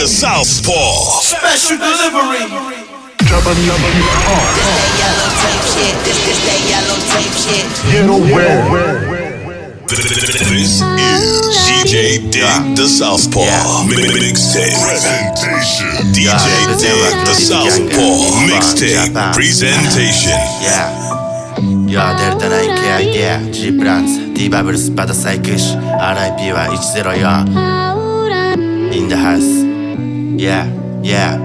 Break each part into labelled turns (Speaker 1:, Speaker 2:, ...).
Speaker 1: DJ Dig the Southpaw.
Speaker 2: Special delivery.
Speaker 3: This that yellow tape shit. This this that yellow tape shit.
Speaker 1: This is DJ Dig the Southpaw. Mixtape. Presentation. DJ Dig the Southpaw. Mixtape. Presentation.
Speaker 4: Yeah いやデルタナイン KID G プランツ D バブルスバタサイクシ RIP は104 In the house Yeah Yeah.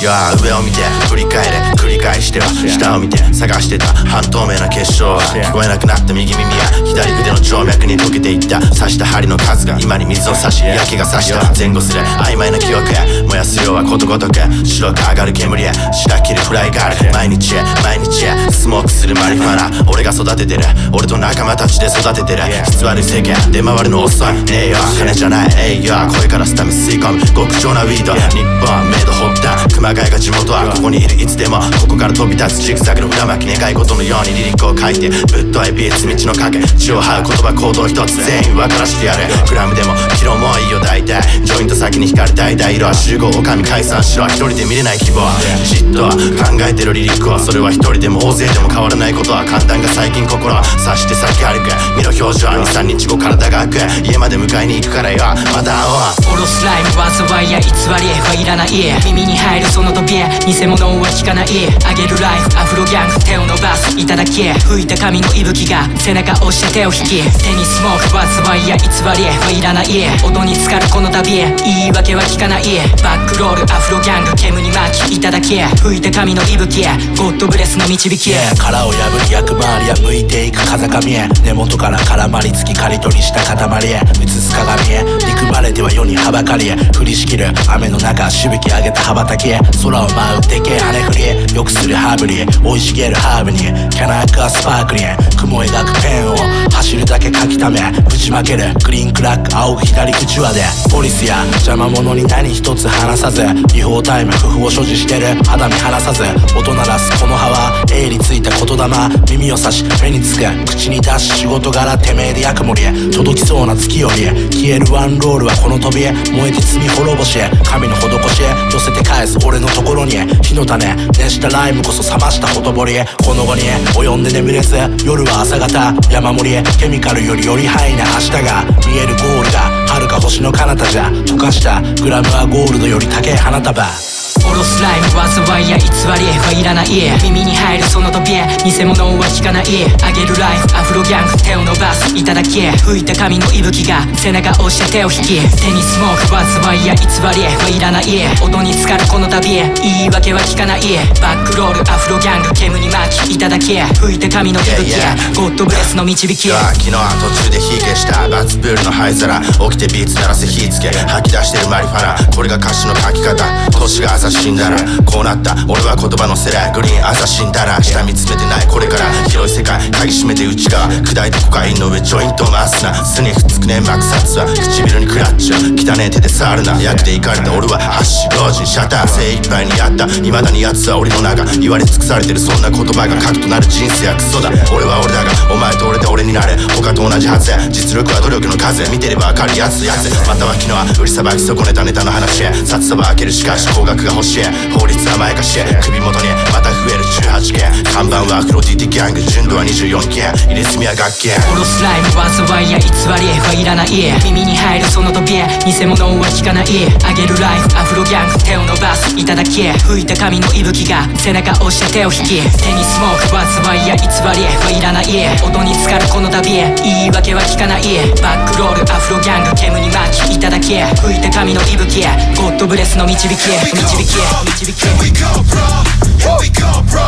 Speaker 4: いや上を見て振り返れ。り返しては下を見て探してた半透明な結晶は聞こえなくなった右耳や左腕の静脈に溶けていった。刺した針の数が今に水を差し焼けが差した前後する曖昧な記憶へ燃やす量はことごとく。白く上がる煙へ。白切るフライガール毎日へ。毎日へ。スモークするマリファナ。俺が育ててる。俺と仲間たちで育ててる。質悪い世間。出回るの遅い。ねえよ金じゃない。えいよ声からスタミ吸い込む。極上なウィード。日本メイドホッタ熊谷が地元はここにいる。いつでもここから飛び立つジグザグの裏巻き願い事のようにリリックを書いてぶっといビーツ道の影血を這う言葉行動一つ全員分からしてやるグラムでもキロもいいよ大体。ジョイント先に光る大々色は集合お上解散しろ。一人で見れない希望じっと考えてるリリックはそれは一人でも大勢でも変わらないことは簡単が最近心を察して先歩く。身の表情は23日後体が開く。家まで迎えに行くからよ。また会おう
Speaker 5: おろすライムはそばや偽りはいらない。耳に入るその扉偽物は聞かない。あげるライフアフロギャング手を伸ばす。いただき吹いた髪の息吹が背中押して手を引き手にスモークはそばや偽りはいらない音に浸かるこの旅言い訳は聞かないバックロールアフロギャング煙に巻き。いただき吹いた髪の息吹ゴッドブレスの導き
Speaker 4: 殻を破り役回りや向いていく。風上へ。根元から絡まりつき刈り取りした塊へ。映す鏡へ。憎まれては世にはばかりへ。降りしきる。雨の中しぶき上げた羽ばたきへ。空を舞うでけえ羽振りよくするハーブリへ生い茂るハーブにキャナックはスパークリン雲描くペンを走るだけ書きためぶちまけるグリーンクラック仰ぐ左口輪でポリスや邪魔者に何一つ話さず違法タイム不符を所持してる肌身離さず音鳴らすこの葉は鋭利ついた言霊耳を差し目につく口に出し仕事柄てめえで役盛り届きそうな月より消えるワンロールはこの飛び燃えて罪滅ぼし神の施し寄せて返す俺のところに火の種熱したライムこそ冷ましたほとぼりへ。この後に及んで眠れず。夜は朝方。山盛りへ。ケミカルよりよりハイな。明日が。見えるゴールが遥か星の彼方じゃ。溶かした。グラムはゴールドより高い花束。
Speaker 5: おろすライムはそばや偽りはいらない耳に入るその扉偽物は聞かないあげるライフアフロギャング手を伸ばすいただき吹いた髪の息吹が背中押して手を引き手にスモークはそばや。偽りはいらない音に浸かるこの旅言い訳は聞かないバックロールアフロギャング煙に巻きいただき吹いた髪の息吹ゴッドブレスの導き
Speaker 4: いや昨日は途中で火消した。バツプールの灰皿。起きてビーツ鳴らせ火つけ。吐き出してるマリファナ。これが歌詞の書き方。年が朝死んだらこうなった。俺は言葉のセラーグリーン朝死んだら下見つめてない。これから広い世界鍵閉めて内側。砕いてコカインの上ジョイントを回すな。巣にくっつくね膜殺は唇にクラッチ汚ねえ手で触るな。役で行かれた。俺は発死老人シャッター。精一杯にやった。未だに奴は俺の中。言われ尽くされてる。そんな言葉が核となる人生はクソだ。俺は俺だがお前と俺で俺になれ。他と同じはずや。実力は努力の数見てればわかるやつやつ。または昨日は売りさばき損ねたネタの話へ札束開ける。しかし高額が欲しい。法律甘やかし。首元にまた増える18件看板はアフロディティギャング純度は24件入れ墨は楽器。
Speaker 5: おろすライムはそばや偽りはいらない。耳に入るその扉偽物は聞かない。あげるライフ。アフロギャング手を伸ばす。いただき吹いた髪の息吹が。背中押して手を引き。手にスモークはそばや偽りはいらない。音に浸かるこの旅言い訳は聞かない。バックロール。アフロギャング煙に巻き。いただき吹いた髪の息吹ゴッドブレスの導き導き
Speaker 1: Here we go, bro. Here we go, bro.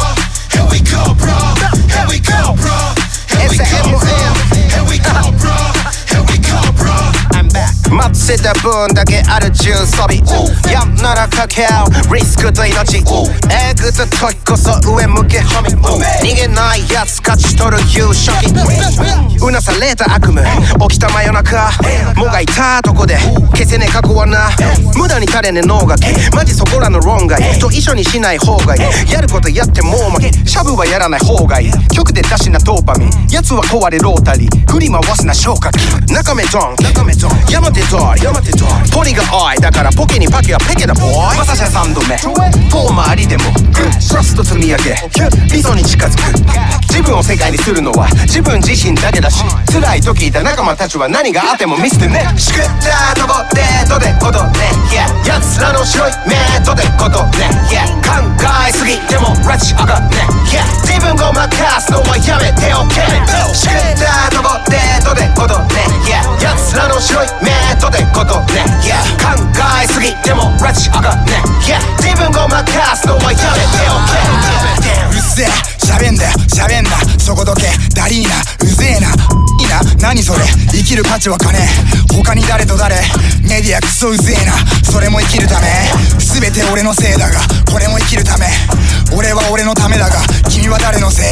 Speaker 1: Here we go, bro. Here we go, bro. Here we go, bro. Here we go, bro. 待ってた分だけある重装備やんならかけ合う。リスクと命。えぐった時こそ上向けハミ。逃げないやつ勝ち取る優勝期。うなされた悪夢。起きた真夜中。もがいたとこで。消せねえ過去はな。無駄に垂れねえ脳がけマジそこらの論外。と一緒にしない方がいい。やることやってもう負け。シャブはやらない方がいい。曲で出しなドーパミン。やつは壊れロータリー。振り回すな消火器。中目ドン。山手通り山手通りポリが多い。だからポケにパケはペケだボーイ。馬刺し3度目。遠回りでもトラスト積み上げ。理想に近づく。自分を世界にするのは自分自身だけだし辛い時いた仲間たちは何があっても見捨てね。しくった登ってどでことね。Yeah 奴らの白い目どでことね。Yeah 考えすぎても拉致あかんね。Yeah えすぎても拉致上がんね Yeah 自分ごまかすのはやめておけ
Speaker 6: うるせえ。喋んだよ。喋んな。そこどけ。ダリーナうぜえな。いいな。何それ。生きる価値は金。他に誰と誰。メディアクソうぜえな。それも生きるため。全て俺のせいだがこれも生きるため。俺は俺のためだが君は誰のせい？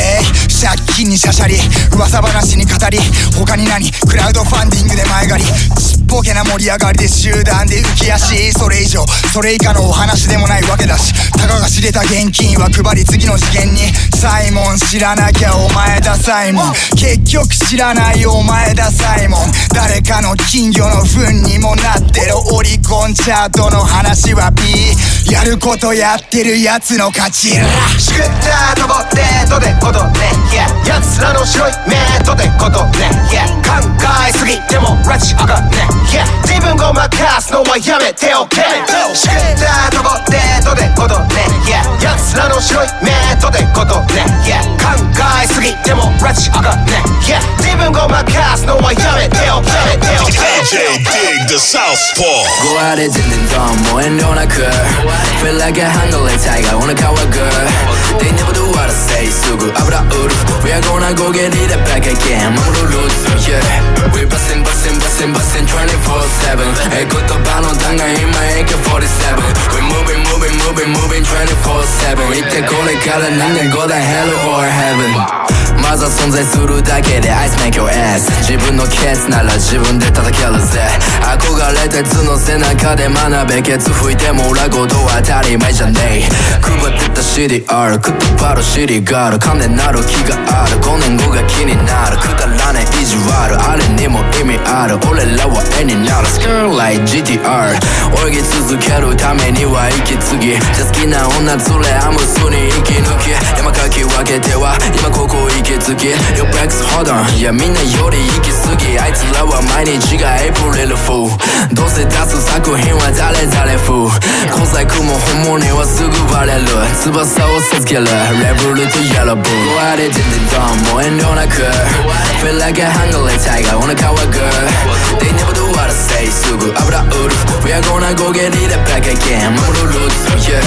Speaker 6: 借金にしゃしゃり噂話に語り他に何？クラウドファンディングで前借りちっぽけな盛り上がりで集団で浮き足。それ以上それ以下のお話でもないわけだしたかが知れた現金は配り次の次元に。サイモン知らなきゃお前だサイモン。結局知らないお前だサイモン。誰かの金魚の糞にもなってるオリコンチャートの話は B やることやってるやつの勝ち
Speaker 1: しくった登ってどでことね Yeah 奴らの白い目どでことね Yeah 考えすぎても拉致あかんね Yeah 自分ごまかすのはやめておけ。しくった登ってどでことね Yeah 奴らの白い目どでことね Yeah 考えすぎても拉致あかんね Yeah 自分ごまかすのはやめておけ。やめておけ
Speaker 7: DJ Dig the Southpaw.
Speaker 8: Go at it, ding ding dong, もう遠慮なく。Feel like a hungry tiger, お腹はグー They never do what I say, すぐ油売る We are gonna go get it back again 守るルーツ Yeah We bustin' bustin' bustin' bustin' 24-7え言葉の弾が今 AK47 We moving moving moving moving 24-7一体これから何年後だ Hell or Heaven まずは存在するだけでアイスメイクエース自分のケースなら自分で叩けるぜ憧れてつの背中で学べケツ拭いてもらうことは当たり前じゃねえ。配って CDR くったばる尻がある金なる気がある5年後が気になるくだらねえ意地悪あれにも意味ある俺らは絵になる Skirt like GTR 泳ぎ続けるためには息継ぎじゃ好きな女連れアムスに息抜き山かき分けては今ここ息づき Yo Bex hold on いやみんなより行き過ぎあいつらは毎日がエイプリルフーどうせ出す作品は誰誰風小細工も本物にはすぐバレる翼そうさすけるレブルとヤラブ壊れててどうも遠慮なく Feel like a hunger tiger on a girl. They never do what I say すぐ油売る We are gonna go get it back again 戻る Yeah.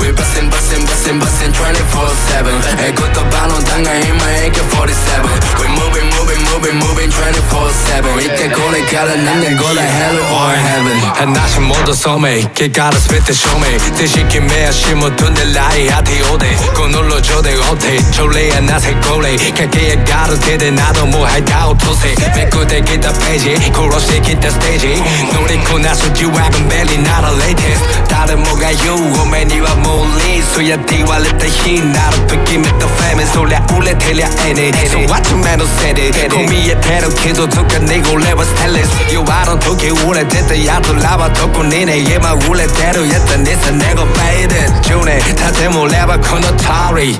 Speaker 8: We bustin' bustin' bustin' bustin' 24-7え言葉の弾が今 AK-47 We moving moving moving moving 24-7一体これからなんで go to hell or heaven.
Speaker 9: 話戻そうめ結果ら全て証明知識目足もとんでないてようでこの路上で追って朝礼やなせこれ駆け上がる手でなども吐いた落とせめくってきたページ殺してきたステージ乗りこなす疑惑便利ならレイテス誰もが言うお前にはもうリースやって言われた日なると決めたフェミそりゃ売れてりゃええねそう集めのせいでこう見えてる傷つかねごれはステレス弱の時売れてたやつらはどこにね今売れてるやつにさねごフェイデ10年経てもればこの通り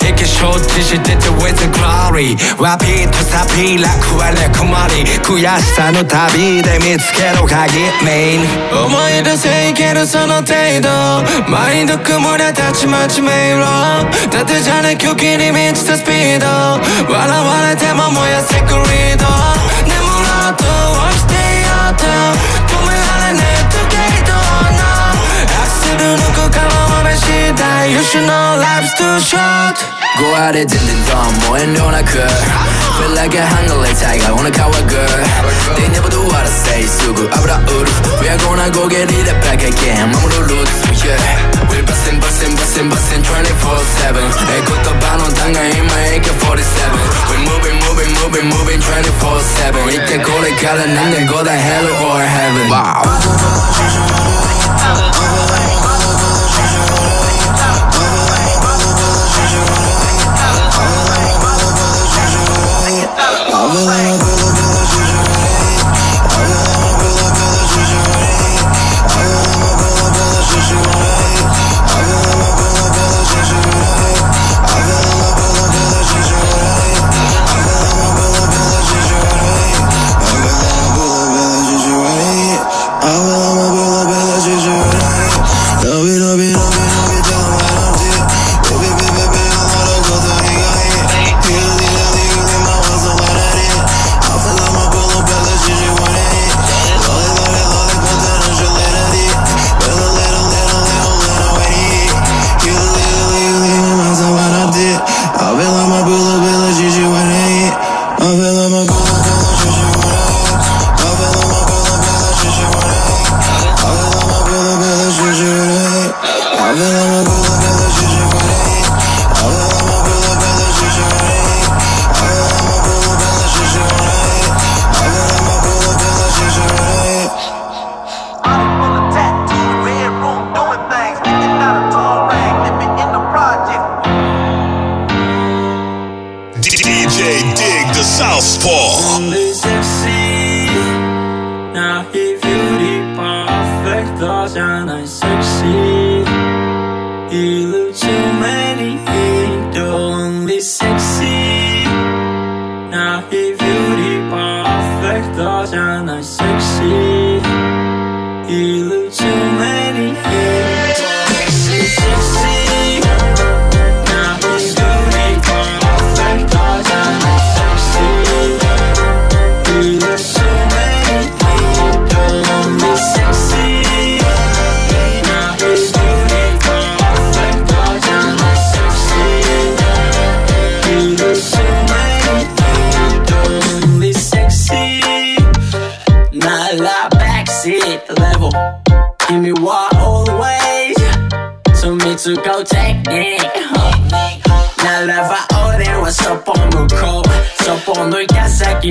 Speaker 9: 息承知してて with the glory ワピーとサピー楽はね困り悔しさの旅で見つけろ鍵メイン思い出せいけるその程度マインド曇りたちまち迷路縦じゃね狂気に満ちたスピード笑われても燃やせクリード眠ろうと起きてよとのアクセル抜くかもめ次第 You should know life's too short
Speaker 8: Go at it 全然 dumb もう遠慮なく Feel like a hunger like tiger wanna cow a girl They never do what I say すぐ油売る We are gonna go get it back again 守るルーツ Yeah We're bustin' bustin' bustin' bustin' 24-7え言葉の単が今 AK47 We're moving moving moving moving 24-7一体これから何年後だ Hell or Heaven Wow
Speaker 10: I'm a bubble, bubble, And I
Speaker 11: searched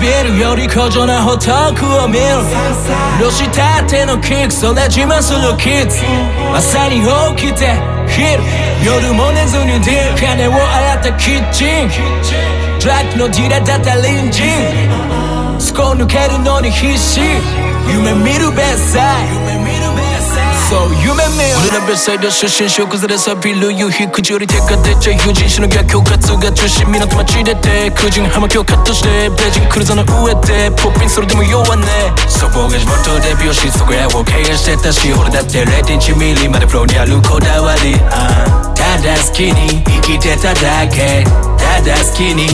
Speaker 11: ビルより高尚なホトークを見る。露したてのキックそれ自慢するキッズ。朝に起きて昼。夜も寝ずにディル金を洗ったキッチン。ドラッグのディラだった隣人。スコ抜けるのに必死。夢見るベッサイ。そう夢見る俺らベサイド出身小崩れさビル夕日口より手が出ちゃ友人しの逆境活が中心港町出て空人葉巻をカットしてベージンクルーザーの上でポッピンそれでも弱ねそこが地元デビューしそこやを経営してたし俺だって0.1ミリまでフロにあるこだわりあーただ好きに生きてただけただ好きに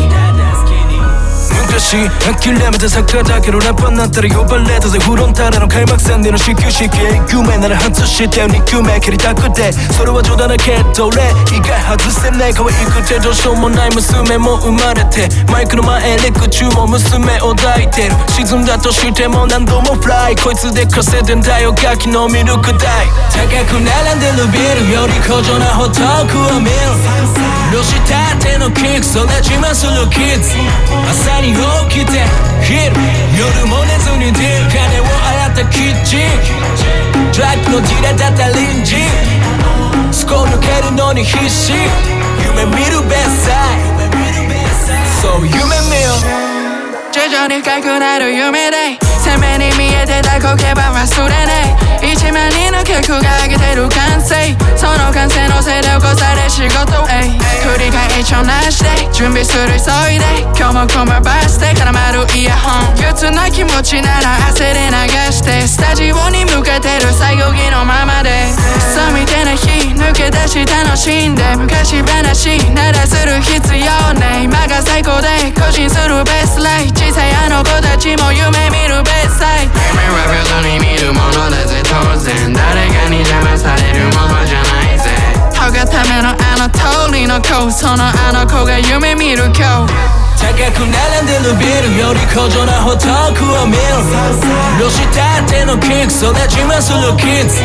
Speaker 11: 昔諦めたサッカーだけどラッパーになったら呼ばれたぜフロンターレの開幕戦での始球式1球目なら外して2球目蹴りたくてそれは冗談だけど俺意外外せない可愛くてどうしようもない娘も生まれてマイクの前レク中も娘を抱いてる沈んだとしても何度もフライこいつで稼いでんだよガキのミルク代高く並んでるビルより高尚なホトークを見るロシたてのキックそれ自慢するキッズに
Speaker 12: 起きて昼夜も寝ずに出る金を洗ったキッチン。ドラッグの地でたった隣人。すこ抜けるのに必死。夢見るベッサイそう夢見よ
Speaker 13: 徐々に深くなる夢で。鮮明に見えてた光景は忘れない。一万人の客が上げてる歓声その歓声のせいで起こされ仕事へ繰り返しをなしで。準備する急いで。今日もコマバスで絡まるイヤホン。憂鬱な気持ちなら汗で流して。スタジオに向けてる作業着のままで。そうみたいな日抜け出し楽しんで。昔話ならする必要ね。今が最高で。更新するベースライ小さいあの子たちも夢見るベースサイ夢は平等に見るものだぜ。当然誰かに邪魔されるものじゃないぜ。歯がためのあの通りの子そのあの子が夢見る今日。
Speaker 12: 高く並んでるビルより高尚なホトクを見るロシたてのキックそれ自慢するキッズ。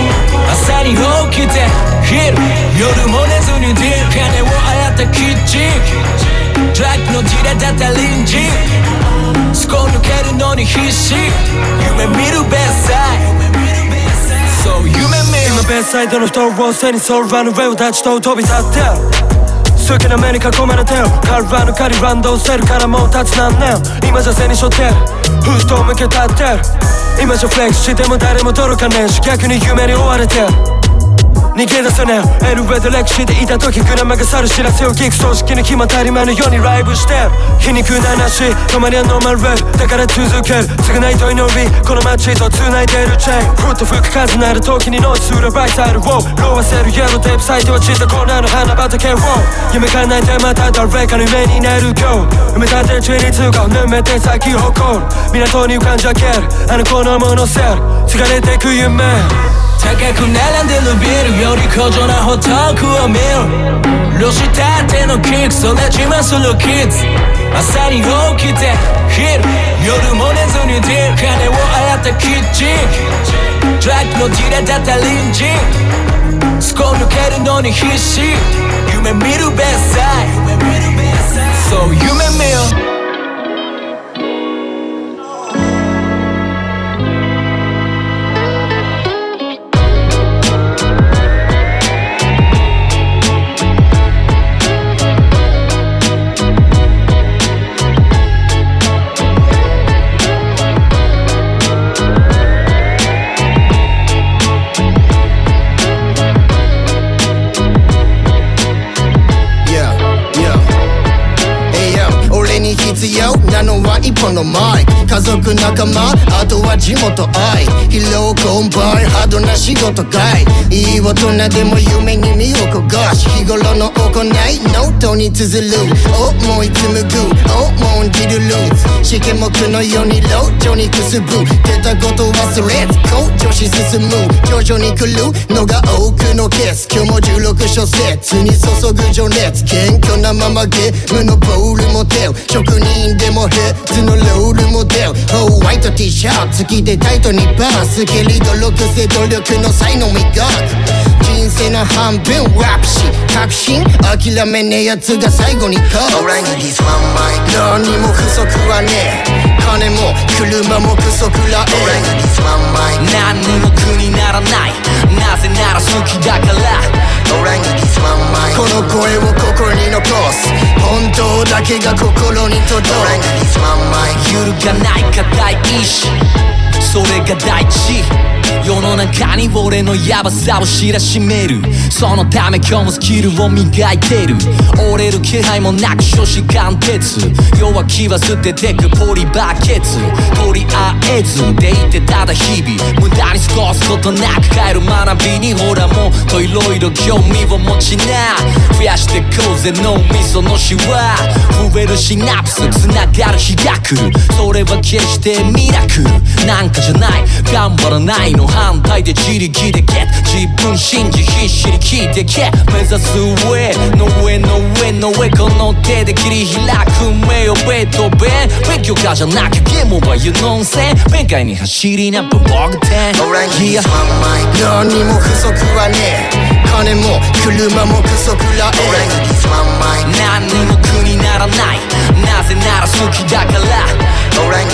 Speaker 12: 朝に起きて昼夜も寝ずに出る金を洗ったキッチン。ドラッグの地でたった隣人。すこ抜けるのに必死。夢見るベッサイそう夢見る
Speaker 14: 今ベッサイドの人を背にソウルランウェイを立ちと飛び立ってる好きな目に囲まれてるカルバのカリランドセルからもう立つ何年今じゃ背に背負ってるフートを向け立ってる今じゃフレックスしても誰も届かねえし逆に夢に追われてる逃げ出せねえ。エルウェで歴史でいた時グラマが去る知らせを聞く葬式に決まったり前のようにライブして皮肉な話止まりはノーマルレールだから続ける。償いと祈りこの街と繋いでるチェーン。ふっと吹く風なる時にノイズするバイサイル。をローわせるイエローテープ咲いては散ったコーナーの花畑。を夢叶えてまた誰かの夢になる。今日埋め立てる地に通過。をぬめて咲き誇る。港に浮かんじゃける。あの子のものせる。継がれてく夢。
Speaker 12: 高く並んでるビルより高尚なホトクを見るロシたてのキックそれ自慢するキッズ朝に起きて昼夜も寝ずに出る金を洗ったキッチンドラッグの地でたった隣人すこ抜けるのに必死夢見るベッサイ。そう夢見よ
Speaker 15: 家族仲間あとは地元愛。疲労困憊ハードな仕事かい。いい大人でも夢に身を焦がし。日頃の行いノートに綴る。思い紡ぐ重んじる。ルーツ試験目のように路上にくすぶ。出たこと忘れず向上し進む。徐々に来るのが多くのケース。今日も16小節に注ぐ情熱。謙虚なままゲームのボールモデル職人でもヘッズのロールモデル。ホワイト T シャツ着てタイトにパンス。蹴り努力せ努力の才能磨く人生の半分ラップし確信。諦めねえやつが最後にこう Alright this one mic. 何も不足はねえ。金も車も不足らえ one mic.
Speaker 12: 何にも苦にならない。なぜなら好きだから。
Speaker 15: One mic. この声を心に残す。本当だけが心に届く。One mic.
Speaker 12: 揺るがない固い意志。それが大事世の中に俺のヤバさを知らしめる。そのため今日もスキルを磨いてる。折れる気配もなく初志貫徹。弱気は捨ててくポリバケツ。とりあえずでいてただ日々。無駄に過ごすことなく帰る学びにほらもっといろいろ興味を持ちな。増やしてこうぜ脳みそのシワ。増えるシナプス。繋がる日が来るそれは決してミラクル。なんかじゃない。頑張らないの。反対で自力でゲッ自分信じ必死に聞いてけ。目指す上の上の上の上この手で切り開く目をベッドベン。勉強家じゃなきゃゲームは You know せん。弁解に走りなブログ10
Speaker 15: Yeah 何も不足はねえ金も車も不足らえ
Speaker 12: 何にも苦にならない。なぜなら好きだから俺に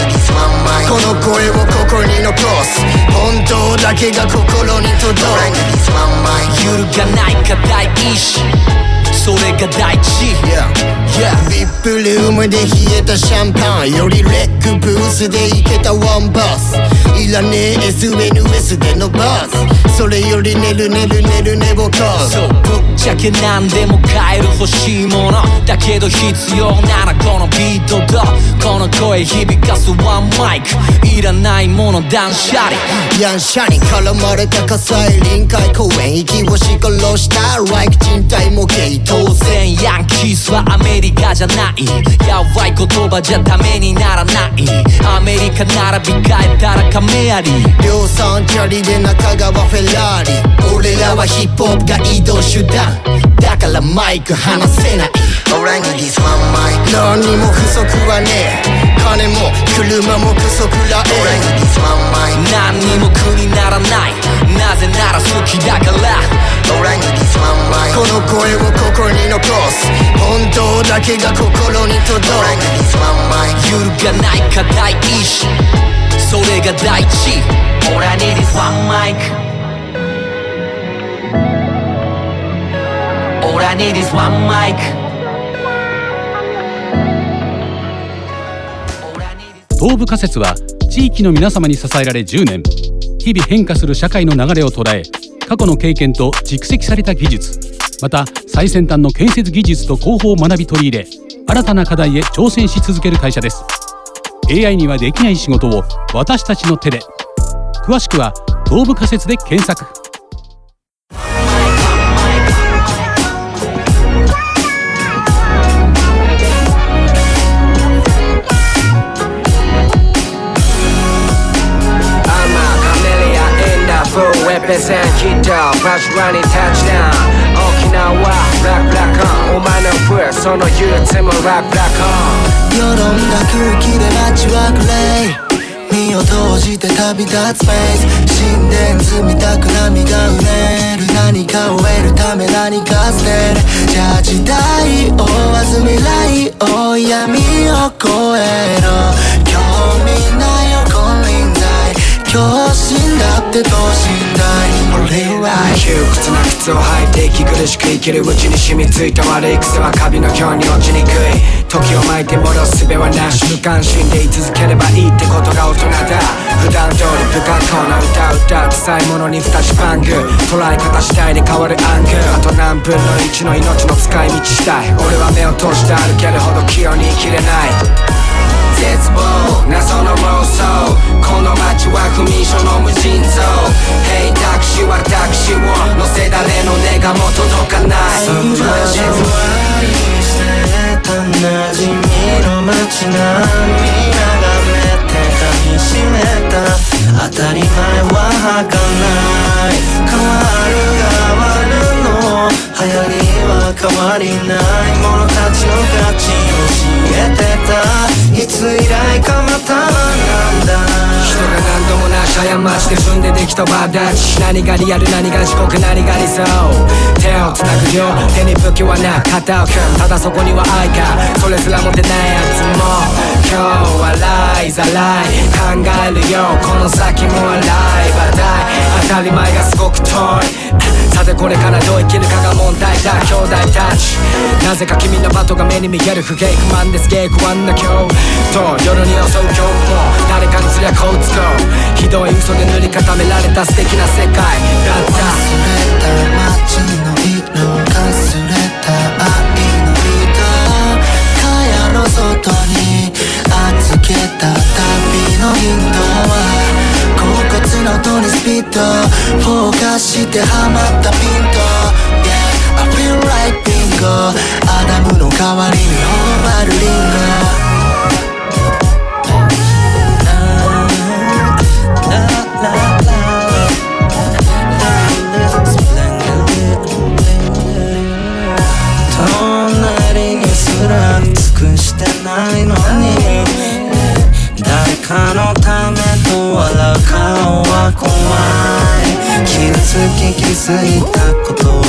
Speaker 12: この
Speaker 15: 声をここに残す。本当だけが心に届く。
Speaker 16: 俺に揺るがない固い意志それが大事。
Speaker 15: Yeah, VIP ルームで冷えたシャンパンよりレックブースで行けたワンバス。いらねえ SNS でのバス。それより寝る寝る寝る寝ぼか
Speaker 16: そう。ぶっちゃけ何でも買える欲しいもの。だけど必要ならこのビートとこの声響かすワンマイク。いらないもの断捨離。
Speaker 15: ヤンシャに絡まれた火災臨海公園。息をし殺した。Like 人体模型
Speaker 16: 当然ヤンキースはアメリカじゃない。やばい言葉じゃダメにならない。アメリカ並び替えたらカメアリ
Speaker 15: 量産チャリで中川フェラーリ。俺らはヒップホップが移動手段。だからマイク離せない。俺に this one mic 何も不足はねえ。金も車も不足らえ。俺に this one mic
Speaker 16: 何にも苦にならない。なぜなら好きだから
Speaker 15: 俺に this one mic この声をここに残す。本当だけが心に届く。俺に this one mic
Speaker 16: 揺るがない課題意識それが大事 All I need is one mic All I need is one mic
Speaker 17: 東部仮説は地域の皆様に支えられ10年。日々変化する社会の流れを捉え過去の経験と蓄積された技術。また最先端の建設技術と工法を学び取り入れ新たな課題へ挑戦し続ける会社です。AI にはできない仕事を私たちの手で。詳しくは東部仮説で検索。
Speaker 9: ペセンヒットバスラにタッチダウン沖縄ラップラコンお前のプその憂鬱もラップラコ
Speaker 18: ンよどんだ空気で街はグレー身を閉じて旅立つスペース神殿積みたく波がうねる何かを得るため何か捨てるじゃあ時代を追わず未来を闇を越えろ興味ない今日死んだって等身大俺は
Speaker 9: 窮屈な靴を履いて息苦しく生きるうちに染みついた悪い癖はカビの今日に落ちにくい。時を巻いて戻す術はなし無関心でい続ければいいってことが大人だ。普段通り不格好な歌歌臭いものに二つパング。捉え方次第で変わるアングル。あと何分の1の命の使い道したい。俺は目を閉じて歩けるほど器用に生きれない。絶望謎の妄想。この街は不眠所の無尽蔵。Hey タクシーはタクシーを乗せ誰の願も届かない。
Speaker 18: な愛してた馴染みの街並み眺めて噛みしめた。当たり前は儚い。変わる変わるの。流行りは変わりない。者たちの価値教えてた。いつ以来かまた
Speaker 9: 過ちで踏んでできたバダチ何がリアル何が地獄何が理想。手を繋ぐよ手に武器はな肩を組むただそこには愛か。それすら持てないやつも。今日はライザライ考えるよこの先も笑い話題当たり前がすごく遠いさてこれからどう生きるかが問題だ。兄弟たち。なぜか君のバトが目に見える不景気マンです。芸不安な今日と夜に襲う恐怖も誰かにすりゃこうつこうひどい嘘で塗り固められた素敵な世界。だった。
Speaker 18: けた旅のヒントは甲骨の音にスピードフォーカスしてハマったピント。Yeah, I feel like bingo アダムの代わりに頬張るリンゴ。笑う顔は怖い。傷つき気づいたことの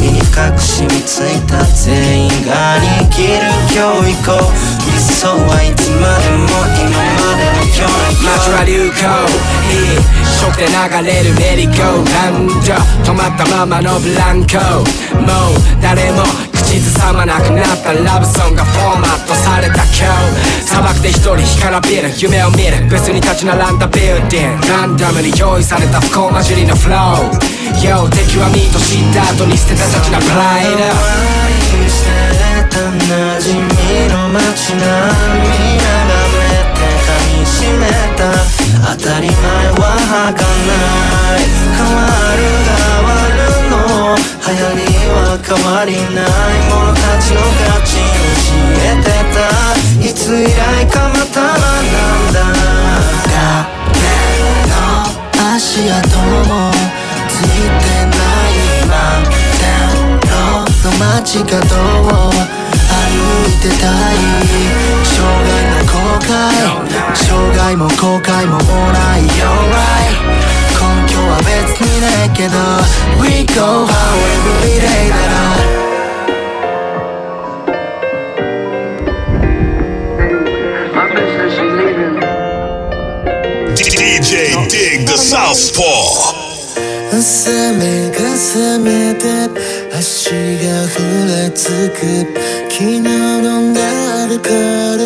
Speaker 18: 身に隠しみついた全員が生きる教育を理想はいつまでも今まで
Speaker 9: 街は流行いい。食で流れるメリーゴーランド止まったままのブランコ。もう誰も口ずさまなくなったラブソングがフォーマットされた今日。砂漠で一人干からびる夢を見る。別に立ち並んだビルディングランダムに用意された不幸混じりのフロー Yo 敵はミート知った後に捨てたたちなプライド。
Speaker 18: 愛してた馴染みの街並み眺めて噛みしめた。当たり前は儚い。変わる変わるの。流行りは変わりない。者たちの価値教えてた。いつ以来かまた学んだ。だけど足跡もついてないマウンテンロードの街角をいてたい障害の後悔障害も後悔もない You're right 根拠は別にないけど We go every day だろ
Speaker 1: DJ Dig the Southpaw
Speaker 18: 攻めが攻めて足がふらつく。昨日飲んだアルコール。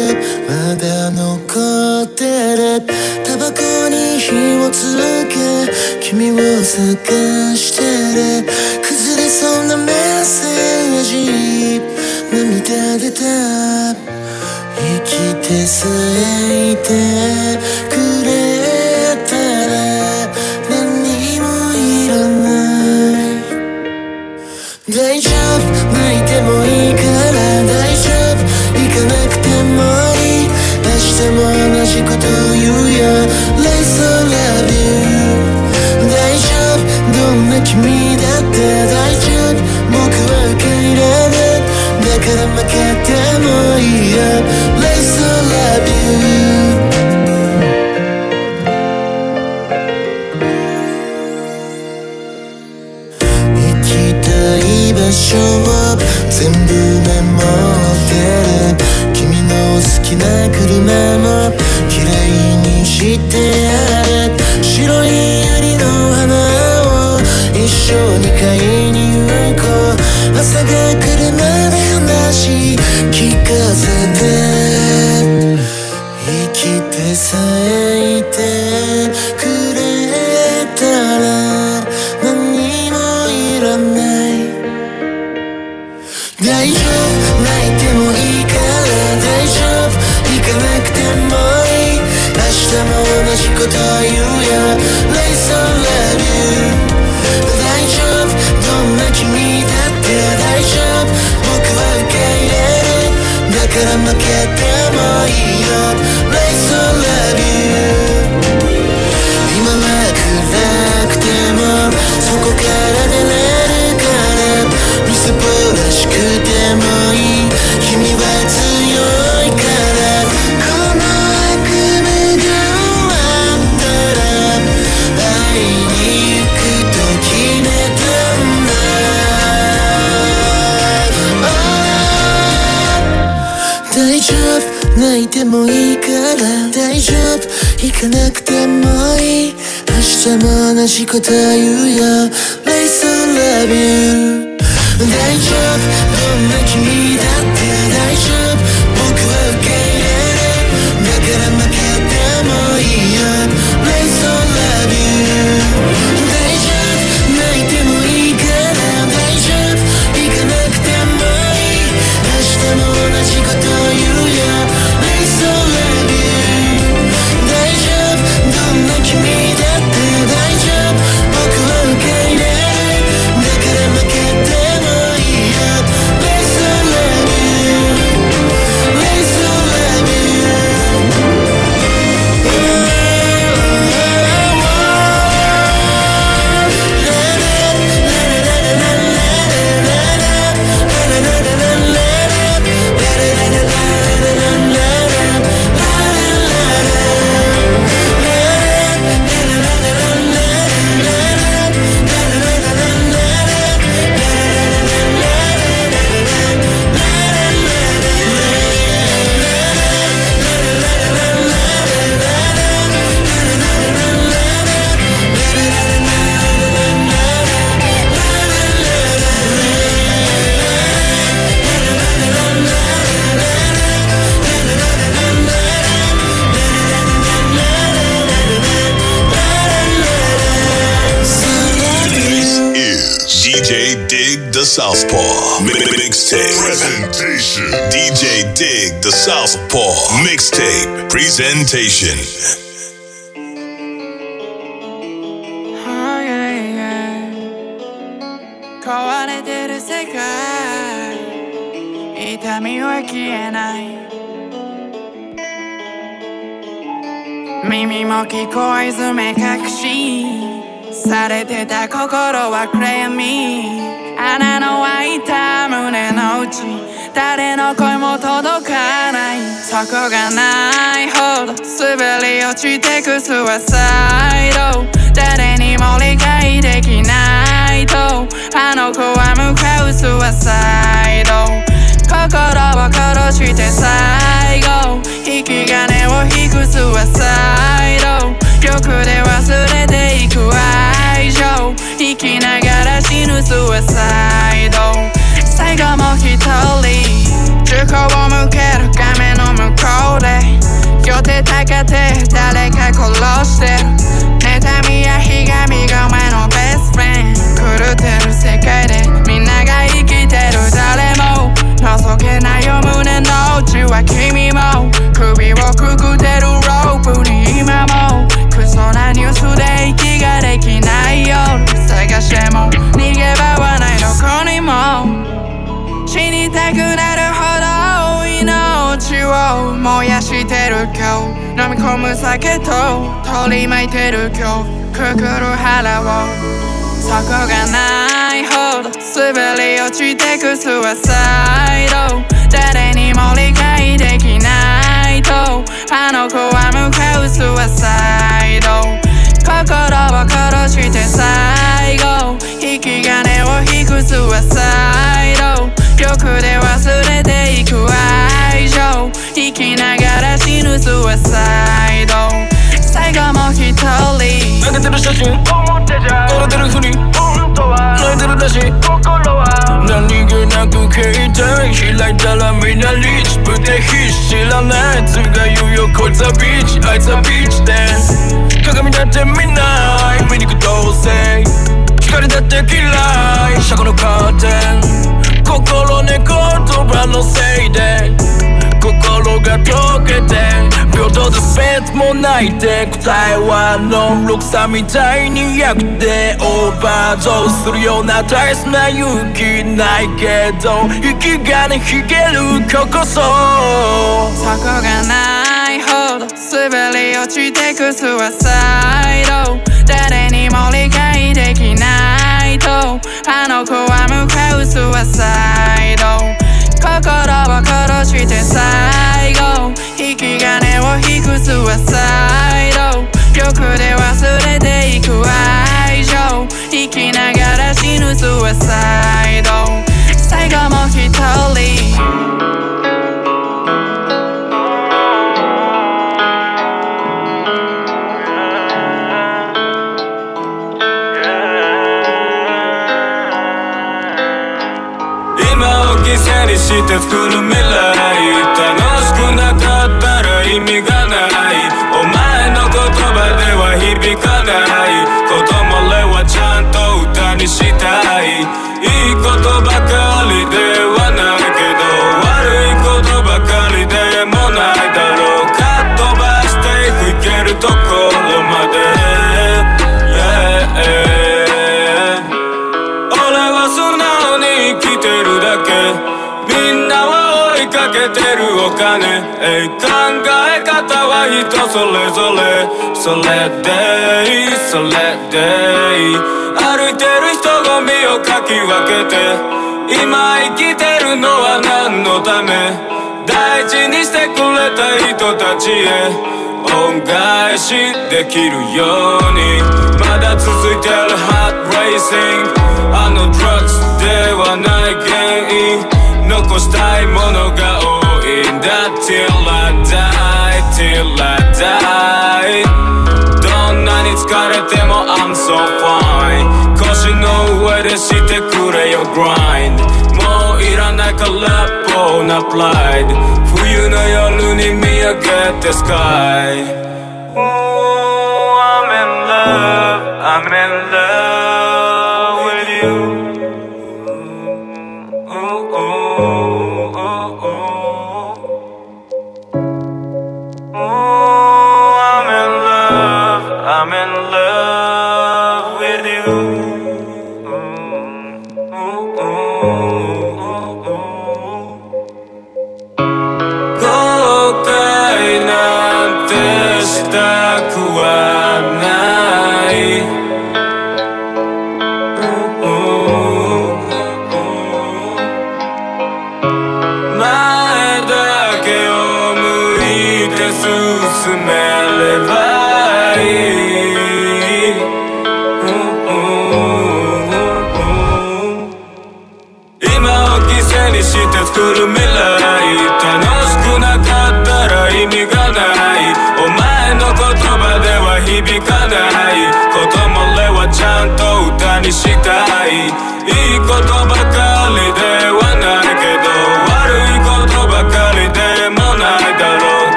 Speaker 18: まだ残ってる。タバコに火をつけ。君を探してる。崩れそうなメッセージ。涙出た。生きてさえいて。朝が来るまで話聞かせて生きてさえいてくれたら何もいらない。大丈夫泣いてもいいから大丈夫。行かなくてもいい。明日も同じこと言うるだから負けてもいい明日も同じこと言うや Lace I love you. 大丈夫どんな君だって
Speaker 7: Presentation
Speaker 13: 壊れてる世界痛みは消えない耳も聞こえず目隠しされてた心は暗闇穴の開いた胸の内誰の声も届かない。そこがないほど滑り落ちてくスワサイド。誰にも理解できないと。あの子は向かうスワサイド。心を殺して最後。引き金を引くスワサイド。欲で忘れていく愛情。生きながら死ぬスワサイド。最後も一人。銃口を向ける画面の向こうで。両手高て誰か殺してる。妬みやひがみがお前のベストフレンド狂ってる世界で。みんなが生きてる。誰も覗けないよ。胸の内は君も。首をくくってる今日飲み込む酒と取り巻いてる今日くくる腹をそこがないほど滑り落ちてくスワサイド誰にも理解できないとあの子は向かうスワサイド心を殺して最後引き金を引くスワサイド欲で忘れていく愛情生きながら死ぬスワサイド最後も一人。
Speaker 12: 投げてる写真。折れてるふり。泣いてるらしい何気なく携帯。開いたらみんなリーチ。ぶて必死知らない奴が言うよこいつはビーチあいつはビーチで鏡だって見ない醜同性光だって嫌い車庫のカーテン。心ね言葉のせいでが溶けて平等でベッドもないて答えはノンロクさみたいに役でオーバードーするような大切な勇気ないけど息がねひげるここそ
Speaker 13: そこがないほど滑り落ちてくスワサイド誰にも理解できないとあの子は向かうスワサイド心を殺して最後。引き金を引くスワサイド欲で忘れていく愛情生きながら死ぬスワサイド最後も一人。
Speaker 19: にしてそれでいいそれでいい。歩いてる人混みをかき分けて。今生きてるのは何のため？大事にしてくれた人たちへ。恩返しできるように。まだ続いてる Hot Racing あの drugs ではない原因。残したいものが多いんだ。Till I die Till I ボーナプライド冬の夜に見上げて sky Oh, I'm in love, I'm in love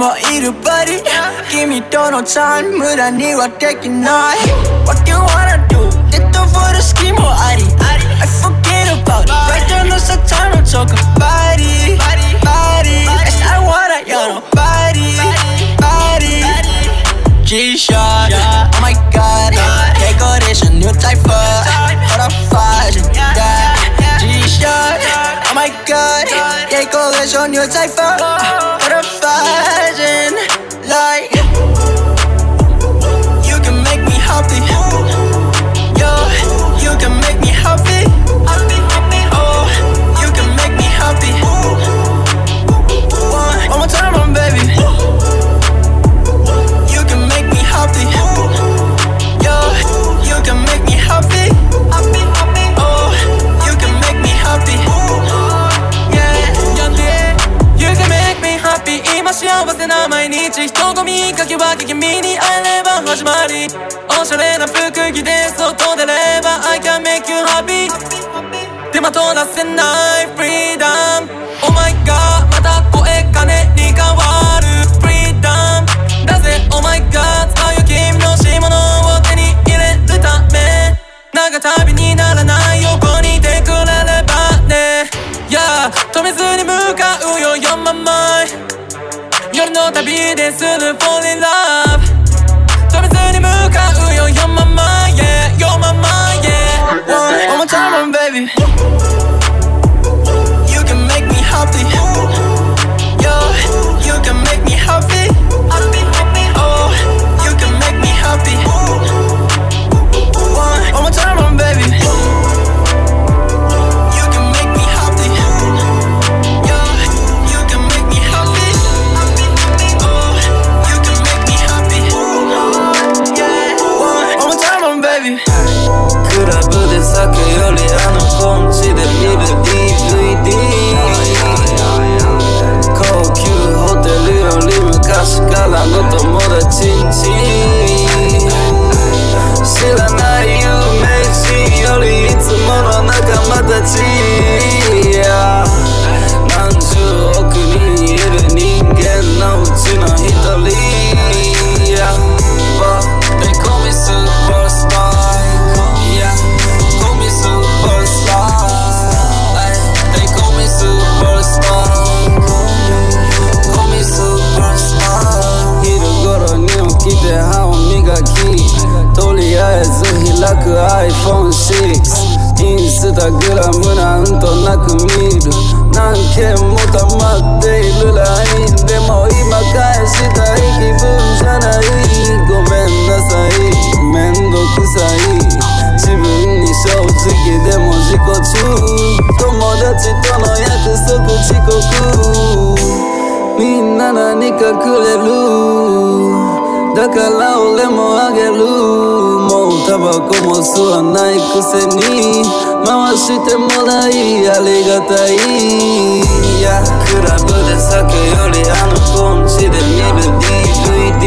Speaker 11: 뭐 잃어버린 이미 떠난 삶을 아니와 되긴 나? What you wanna do? 뜻도 부르 scheme. 아리? I forget about it. 발전 없어 잘못 적어 body body Yes I wanna you know body body G-Shot Oh my god. Decoration new type of. What a Yeah, G-Shot Oh my god, jij kon geen zo'n nieuw cijfer. What a fashion.
Speaker 20: てな毎日人混みかけ分け君に会えれば始まり。おしゃれな服着で外出れば I can make you happy 手間取らせないフリーダム Oh my god bien d'être seul and fall in love. か
Speaker 21: ら俺もあげる。もうタバコも吸わないくせに。回してもらいありがたい。いやクラブで酒よりあのポンチで見る DVD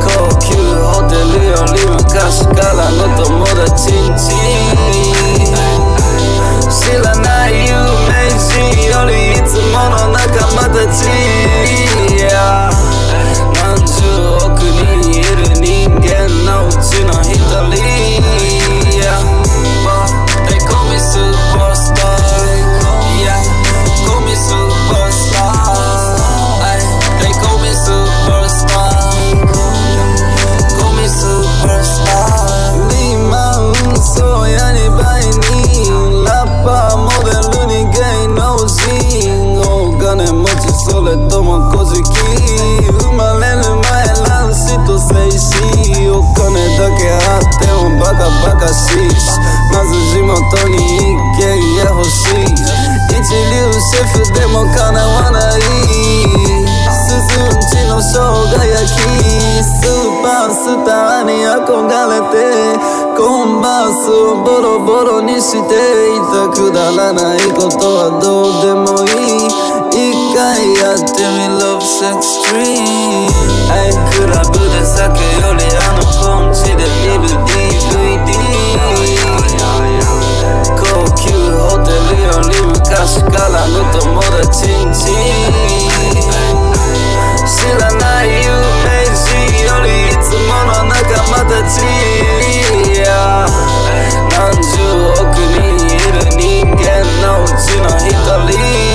Speaker 21: 高級ホテルより昔からの友達んち。知らない有名人よりいつもの仲間たち、yeah の
Speaker 22: 友達んち知らない有名人よりいつもの仲間たち何十億人いる人間のうちの一人。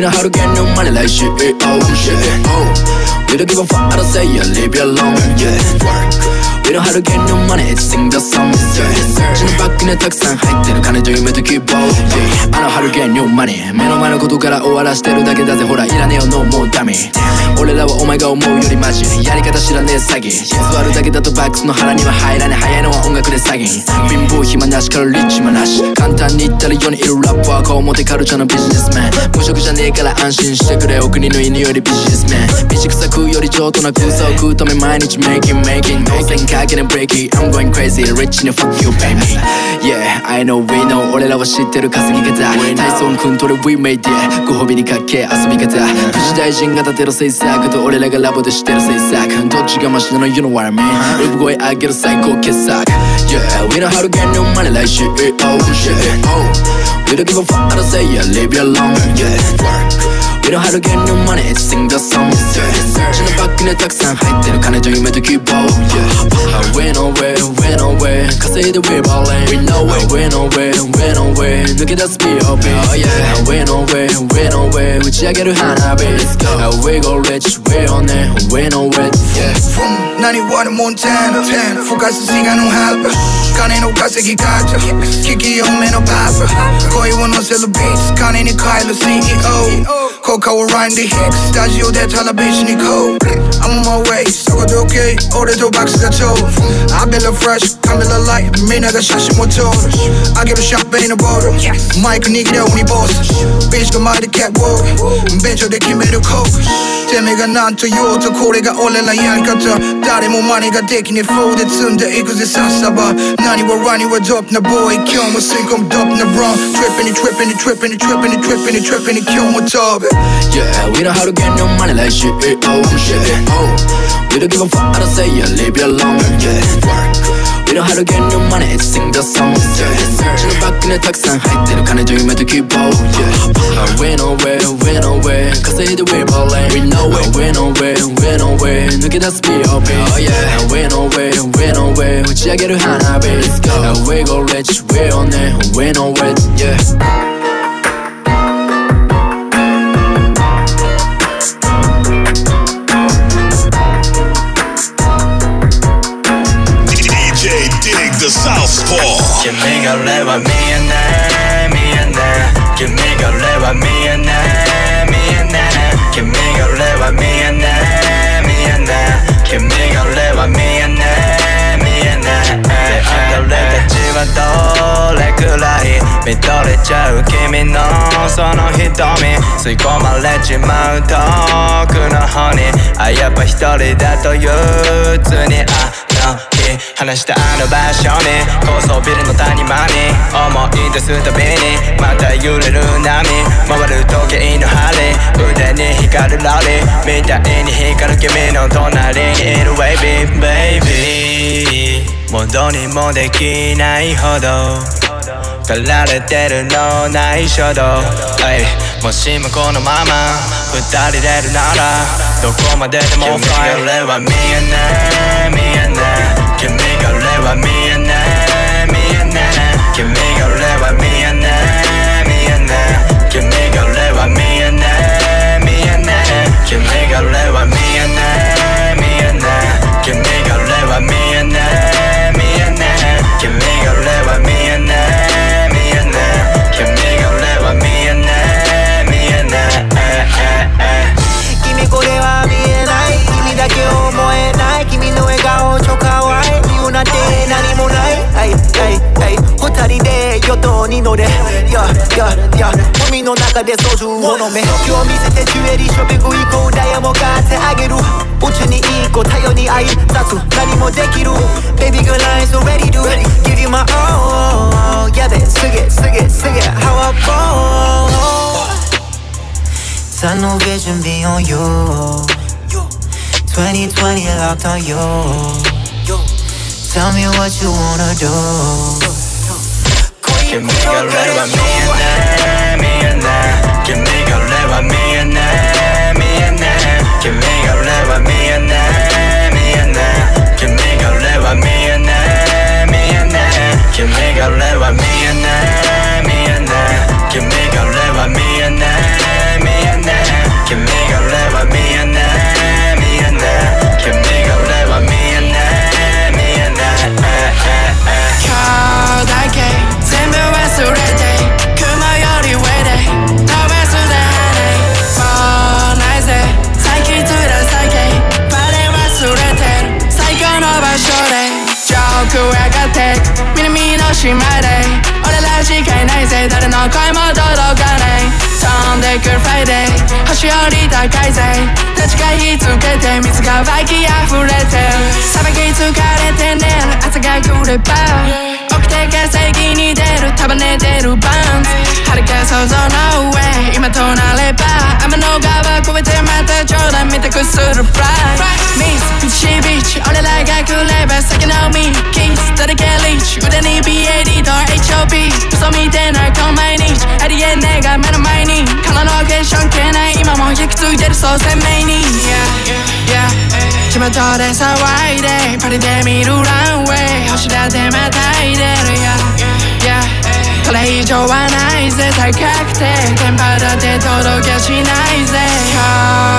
Speaker 8: We know how to get no money like shit. Oh shit. Oh, we don't give a fuck. I don't say yeah, leave you alone. Yeah, work. We know how to get no money. It's sing the song. Yeah, 口のバッグにたくさん入ってる金と夢と希望。Yeah, I know how to get no money. 目の前のことから終わらしてるだけだぜ。ほら、いらねえよ、no more ダメ。俺らはお前が思うよりマジ。やり方知らねえ詐欺。座るだけだとバックスの腹には入らねえ。早いのは音楽で詐欺。貧乏暇なしからリッチマなし。簡単に言ったら世にいるラッパー。こう表カルチャーのビジネスマン。無職じゃねえから安心してくれ。お国の犬よりビジネスマン。ビジクサ食うより上等な空想を食うため毎日 making making。当然か けね break it。I'm going crazy。rich に fuck you baby。Yeah, I know we know。俺らは知ってる稼ぎ方。体操君と俺 we made it。ご褒美にかけ遊び方。富士大臣が立てる制作と俺らがラボでしてる制作。どっちがマシなの You know what I mean。ラブ声上げる最高傑作。Yeah, we know how to get no money like shit. Oh shit. Oh, We don't give a fuck. I don't say yeah, leave you alone. Yeah, work. We know how to get no money. It's sing the song. Yeah, 口のバッグにはたくさん入ってる金と夢と希望。Yeah, we know where, we know where. 稼いで we ballin'. We know where, we know where, we know where. 抜け出す B.O.B. Oh yeah, we know where, we know where. 打ち上げる花火。Let's go. We go rich, we on it, we know it. Yeah.
Speaker 6: From 91 Montana ふかすしがのハルバ金の稼ぎ方聞き読めのパパ恋を乗せるビーツ金に変える CEO 効果を Ryan the Hicks スタジオでタラビシに行こう I'm on my way そこで OK 俺とバックスが通る I build a fresh カメラライトみんなが写真を撮るあげるシャンペーンのボトルマイク握れ鬼ボスビーチが前でキャットウォークベンチで決めるコ trippin' and trippin' and trippin' and trippin' and trippin' and trippin' and my target.
Speaker 8: Yeah, we don't how to get no money like shit. Eh, oh, shit. Oh, we don't give a fuck I don't say you leave your alone. Yeah, work. We know how to get no money. It's sing the song. Yeah, 口のバッグにたくさん入ってる金と夢と希望。Yeah, we know where, we know where. 稼いで we ballin'. We know it, we know where, we know where. 抜け出す B.O.B. Oh yeah, we know where, we know where. 打ち上げる花火。Let's go. We go rich, we on it, we know it. Yeah.
Speaker 22: 君が俺は見えない見えない君が俺は見えない見えない君が俺は見えない見えない君が俺は見えない見えないあんた俺たちはどれくらい見とれちゃう君のその瞳吸い込まれちまう遠くの方にあやっぱ一人だと憂鬱にあ話したあの場所に高層ビルの谷間に思い出すたびにまた揺れる波。回る時計の針腕に光るロリみたいに光る君の隣に。いる Baby Baby. もうどうにもできないほど。駆られてるのない衝動 Ay もしもこのまま二人でいるならどこまででも君が俺は見えない見えない人で与党に乗れ。いやや。い
Speaker 23: やの中で操うを飲め。今日見せてジュエリーショベグ行こう。ダイヤも買ってあげる。宇宙にいい子頼りに挨拶何もできる。ベビーグラインズ ready to give you my own やべすげすげすげ how I go s u n no vision be on 20 locked on Tell me what you wanna do.
Speaker 22: Can make a live me and them, me and them. Can make a live me and them, me and them. Can make a live me and them, me and them. Can make a live
Speaker 13: me and them, me and them. Can make a live me. しまで俺らしかいないぜ誰の声も届かない。飛んでくるフライデー星より高いぜ。立ち返りつけて水が湧き溢れて。さばき疲れてね。朝が来ればが正義に出る束ねてるバンズ。遥か想像の上今となれば天の川越えてまた冗談見たくするフライ Right. ミスピッチビーチ俺らが来れば先のミッキーズ誰かリーチ腕に BAD と HOP 嘘みてなこの毎日。アリエンネが目の前に。カナロケーション消えない今も引き継いでるそう鮮明に。Yeah, yeah, yeah, yeah. 地元で騒いでパリで見るランウェイ星だってまたいでる Yeah, yeah これ以上はないぜ高くて電波だって届けしないぜ今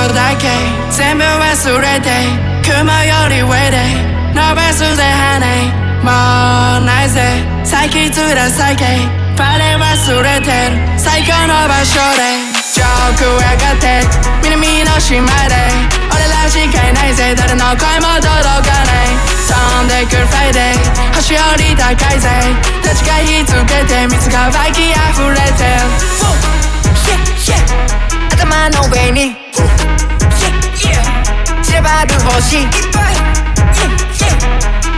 Speaker 13: 日だけ全部忘れて雲より上で伸ばすぜ羽もうないぜ最近つら最近バレ忘れてる最高の場所で上空上がって南の島でしかいないぜ。誰の声も届かない。飛んでくるフライデー星より高いぜ立ち返りつけて水が湧き溢れて。頭の上に。散らばる星。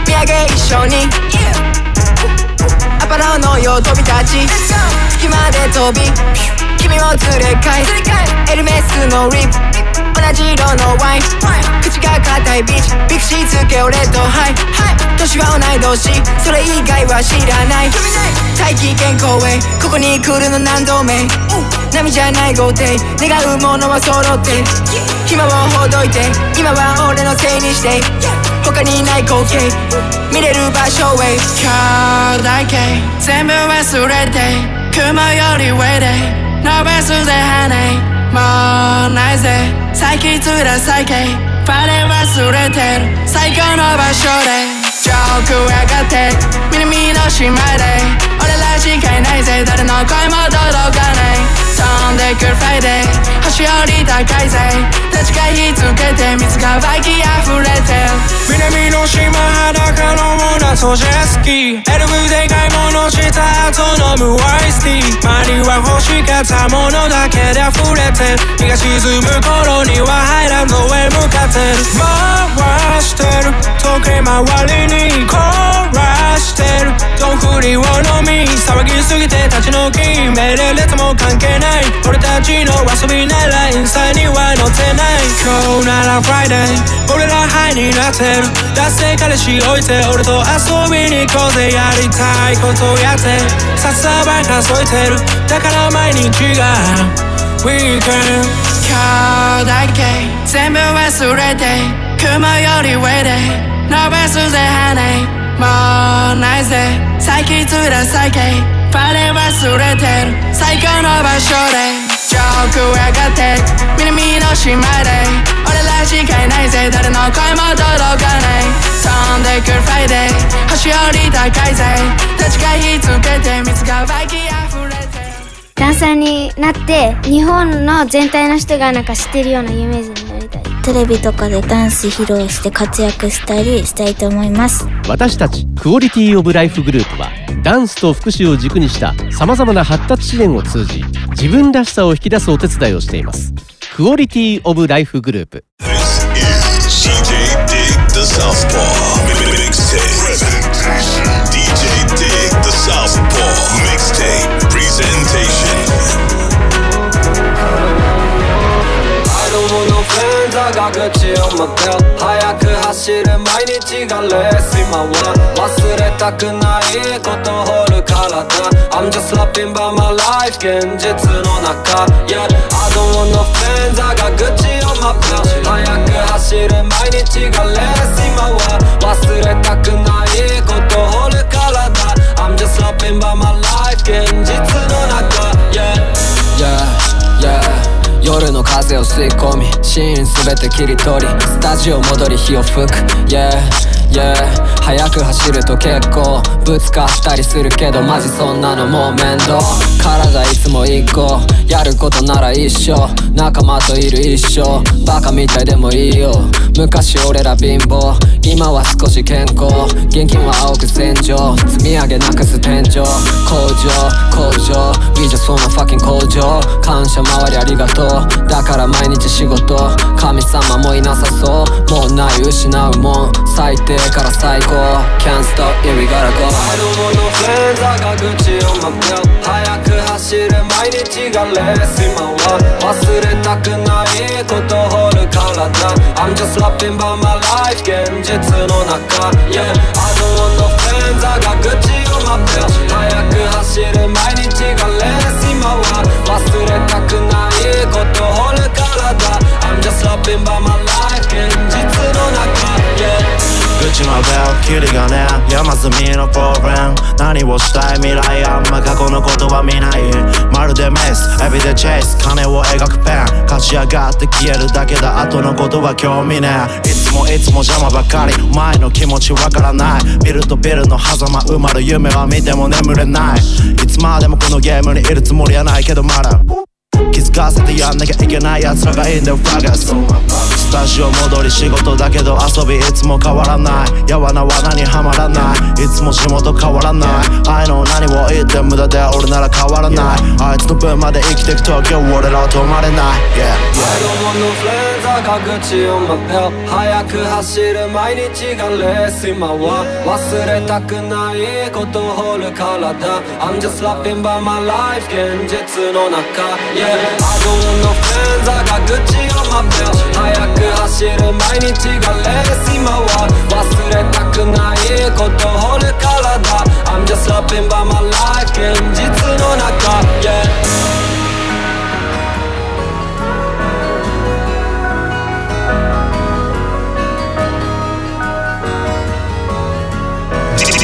Speaker 13: 見上げ一緒に。アパロのよう飛び立ち。隙間で飛び君を連れ帰。エルメスのリップ同じ色のワイン。口が硬いビーチ。ビクシーつけ俺と。ハイ年は同い年。それ以外は知らない。大気圏公園ここに来るの何度目？波じゃない豪邸。願うものは揃って。暇をほどいて。今は俺のせいにして。他にない光景。見れる場所へ。今日だけ。全部忘れて。雲より上で。伸ばすぜ羽もうないぜ。最近つら最近。バレ忘れてる。最高の場所で。上空上がって。南の島で。しかいないぜ。誰の声も届かない。飛んでくるフライデー星より高いぜ。立ち返りつけて水が湧き溢れて。る
Speaker 14: 南の島裸のモナソジェスキー。LV で買い物した後飲むワイスティー。周りは欲しかったものだけで溢れて。る日が沈む頃にはハイランドへ向かって。る回してる。時計回りに凍らぎて立ち退き命令列も関係ない。俺たちの遊びならインスタには載ってない。今日ならフライデー俺らハイになってる脱線彼氏置いて俺と遊びに行こうぜ。やりたいことやって札束数えてる。だから毎日が Weekend
Speaker 13: 今日だけ全部忘れて雲より上で伸ばすぜ羽もうないぜ。最近つら最近。バレ忘れてる最高の場所で。上空上がって南の島で俺らしかいないぜ。誰の声も届かない。飛んでくる Friday 星より高いぜ。立ち返りつけて水が湧き溢れて。
Speaker 24: ダンサーになって日本の全体の人がなんか知ってるような有名人になりたい
Speaker 25: テレビとかでダンス披露して活躍したりしたいと思います
Speaker 24: 私たちクオリティオブライフグループはダンスと福祉を軸にしたさまざまな発達支援を通じ自分らしさを引き出すお手伝いをしていますクオリティオブライフグループ
Speaker 7: DJ Dig the Southpaw Mixtape. Presentation.
Speaker 26: Friends, I got Gucci on my belt 早く走る毎日がレース今は忘れたくないこと掘る体 I'm just rapping by my life 現実の中 Yeah, I don't want no friends, I got gyo my belt 早く走る毎日がレース今は忘れたくないこと掘る体 I'm just rapping by my life 現実の中
Speaker 11: 夜の風を吸い込みシーン全て切り取りスタジオ戻り火を吹く。Yeah, yeah 早く走ると結構ぶつかったりするけどマジそんなのもう面倒体いつも一個。やることなら一緒。仲間といる一生バカみたいでもいいよ。昔俺ら貧乏。今は少し健康。現金は青く戦場積み上げなくす天井。工場工場。We just wanna fucking 工場。感謝周りありがとう。だから毎日仕事。神様もいなさそう。もうない失うもん。最低。上から最高。Can't stop here we のフ
Speaker 26: ェンザが愚痴を待ってよ。早く走る毎日がレース今は忘れたくないことを掘るからだ I'm just rapping by my life 現実の中。アドオン最のフェンザが愚痴を待ってよ。早く走る毎日がレース今は忘れたくないことを掘るからだ。I'm just rapping by my life 現実の中。
Speaker 27: 口のベルキリがね山積みのプログラム何をしたい未来あんま過去のことは見ない。まるでメス。エビでチェイス。金を描くペン。勝ち上がって消えるだけだ後のことは興味ねえ。いつもいつも邪魔ばかり。前の気持ちわからない。ビルとビルの狭間埋まる夢は見ても眠れない。いつまでもこのゲームにいるつもりはないけどまだ。気づかせてやんなきゃいけない奴らがいいんだよフラガス。スタジオ戻り仕事だけど遊びいつも変わらない。やわな罠にはまらない。いつも仕事変わらない。愛の何を言って無駄で俺なら変わらない。あいつの分まで生きてく東京俺らは止まれない。Yeah, yeah.
Speaker 26: I don't want no friends, I got Gucci on my belt 早く走る毎日がレース今は。忘れたくないこと掘る体。I'm just rapping by my life 現実の中。Yeah, I don't want no friends あが口をまって早く走る毎日がレース今は忘れたくないこと掘る体 I'm just rapping by my life 現実の中 Yeah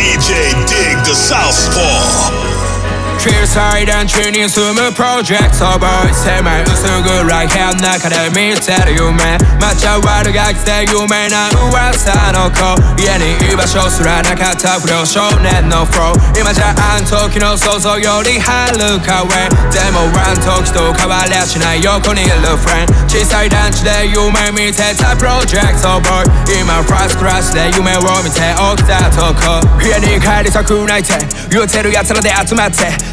Speaker 7: DJ Dig the Southpaw.
Speaker 12: 小さい団地に住むプロジェクトボーイ狭い薄暗い部屋の中で見てる夢抹茶悪がきて有名な噂の子家に居場所すらなかった不良少年のフロー今じゃあん時の想像よりはるか上でもあん時と変わりゃしない横にいるフレンド小さい団地で夢見てたプロジェクトボーイ今ファーストクラスで夢を見て起きたとこ家に帰りたくないって言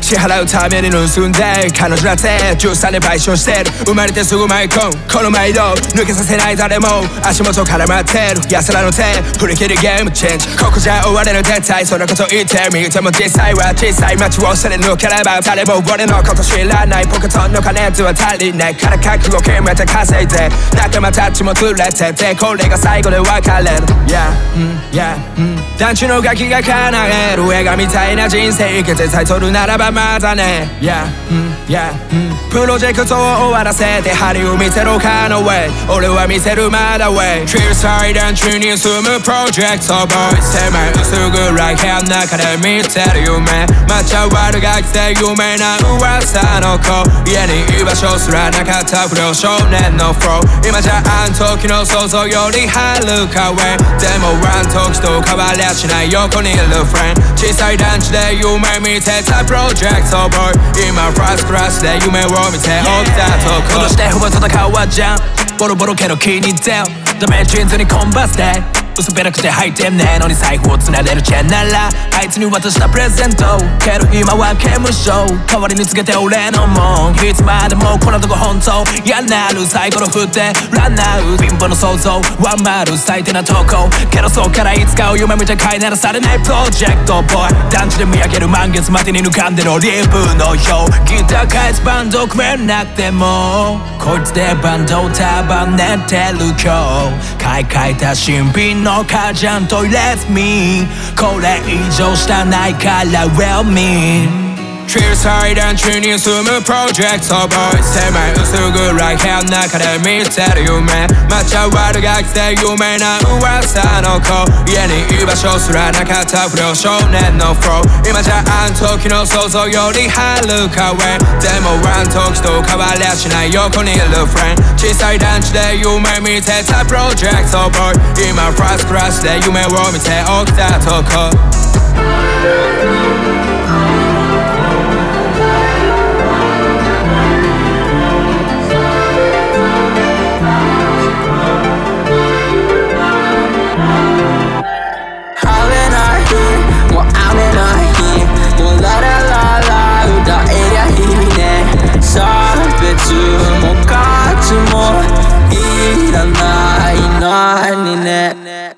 Speaker 12: 支払うために盗んで彼女だって13で賠償してる生まれてすぐ舞い込むこの毎度抜けさせない誰も足元絡まってる奴らの手振り切りゲームチェンジここじゃ終われる絶対そんなこと言ってみても実際は小さい街を去り抜ければ誰も俺のこと知らないポケットの金では足りないから覚悟決めて稼いで仲間たちもずれててこれが最後で別れる Yeah, mm, yeah, 団地のガキが叶える映画みたいな人生生きてタイトルならばまだね Yeah, mm, yeah, mm. プロジェクトを終わらせて針を見せろかの way 俺は見せるまだ way. 小さい団地に住むプロジェクトボーイ狭い薄暗い部屋の中で見てる夢抹茶悪がきて有名な噂の子家に居場所すらなかった不良少年のフロー今じゃあん時の想像よりはるか上でもあん時と変わりゃしない横にいるフレンド小さい団地で夢見てたプロジェクトボーイ今ファーストクラスで夢を見て起きたとこどうして不安と戦うわじゃんボロボロけど気に入ってよダ薄っぺらくて入ってんねえのに財布をつなでるチェンならあいつに渡したプレゼントけど今は刑務所代わりにつけて俺のもんいつまでもこんなとこ本当嫌なるサイコロ振ってランナー貧乏の想像ワンマル最低な投稿。けどそっからいつかを夢見て飼いならされないプロジェクト。ボーイ団地で見上げる満月までに抜かんでのリーブのよう。ギター返すバンド組めなくてもこいつでバンドを束ねてる今日。買い替えた新品のの母ちゃんと Let me. これ以上したないから Well me. チルサイ団地に住むプロジェクトボーイ狭い薄暗い部屋の中で見てる夢抹茶割るが来て有名な噂の子家に居場所すらなかった不良少年のフロー今じゃあん時の想像よりはるか上でもあん時と変わりゃしない横にいるフレンド小さい団地で夢見てたプロジェクトボーイ今ファース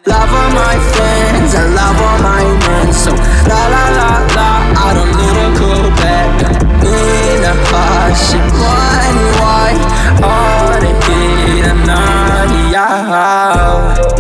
Speaker 11: Love all my friends, I love all my men. So la la la la, I don't need a go back. in a hush, one why,
Speaker 28: all the heat and all
Speaker 11: the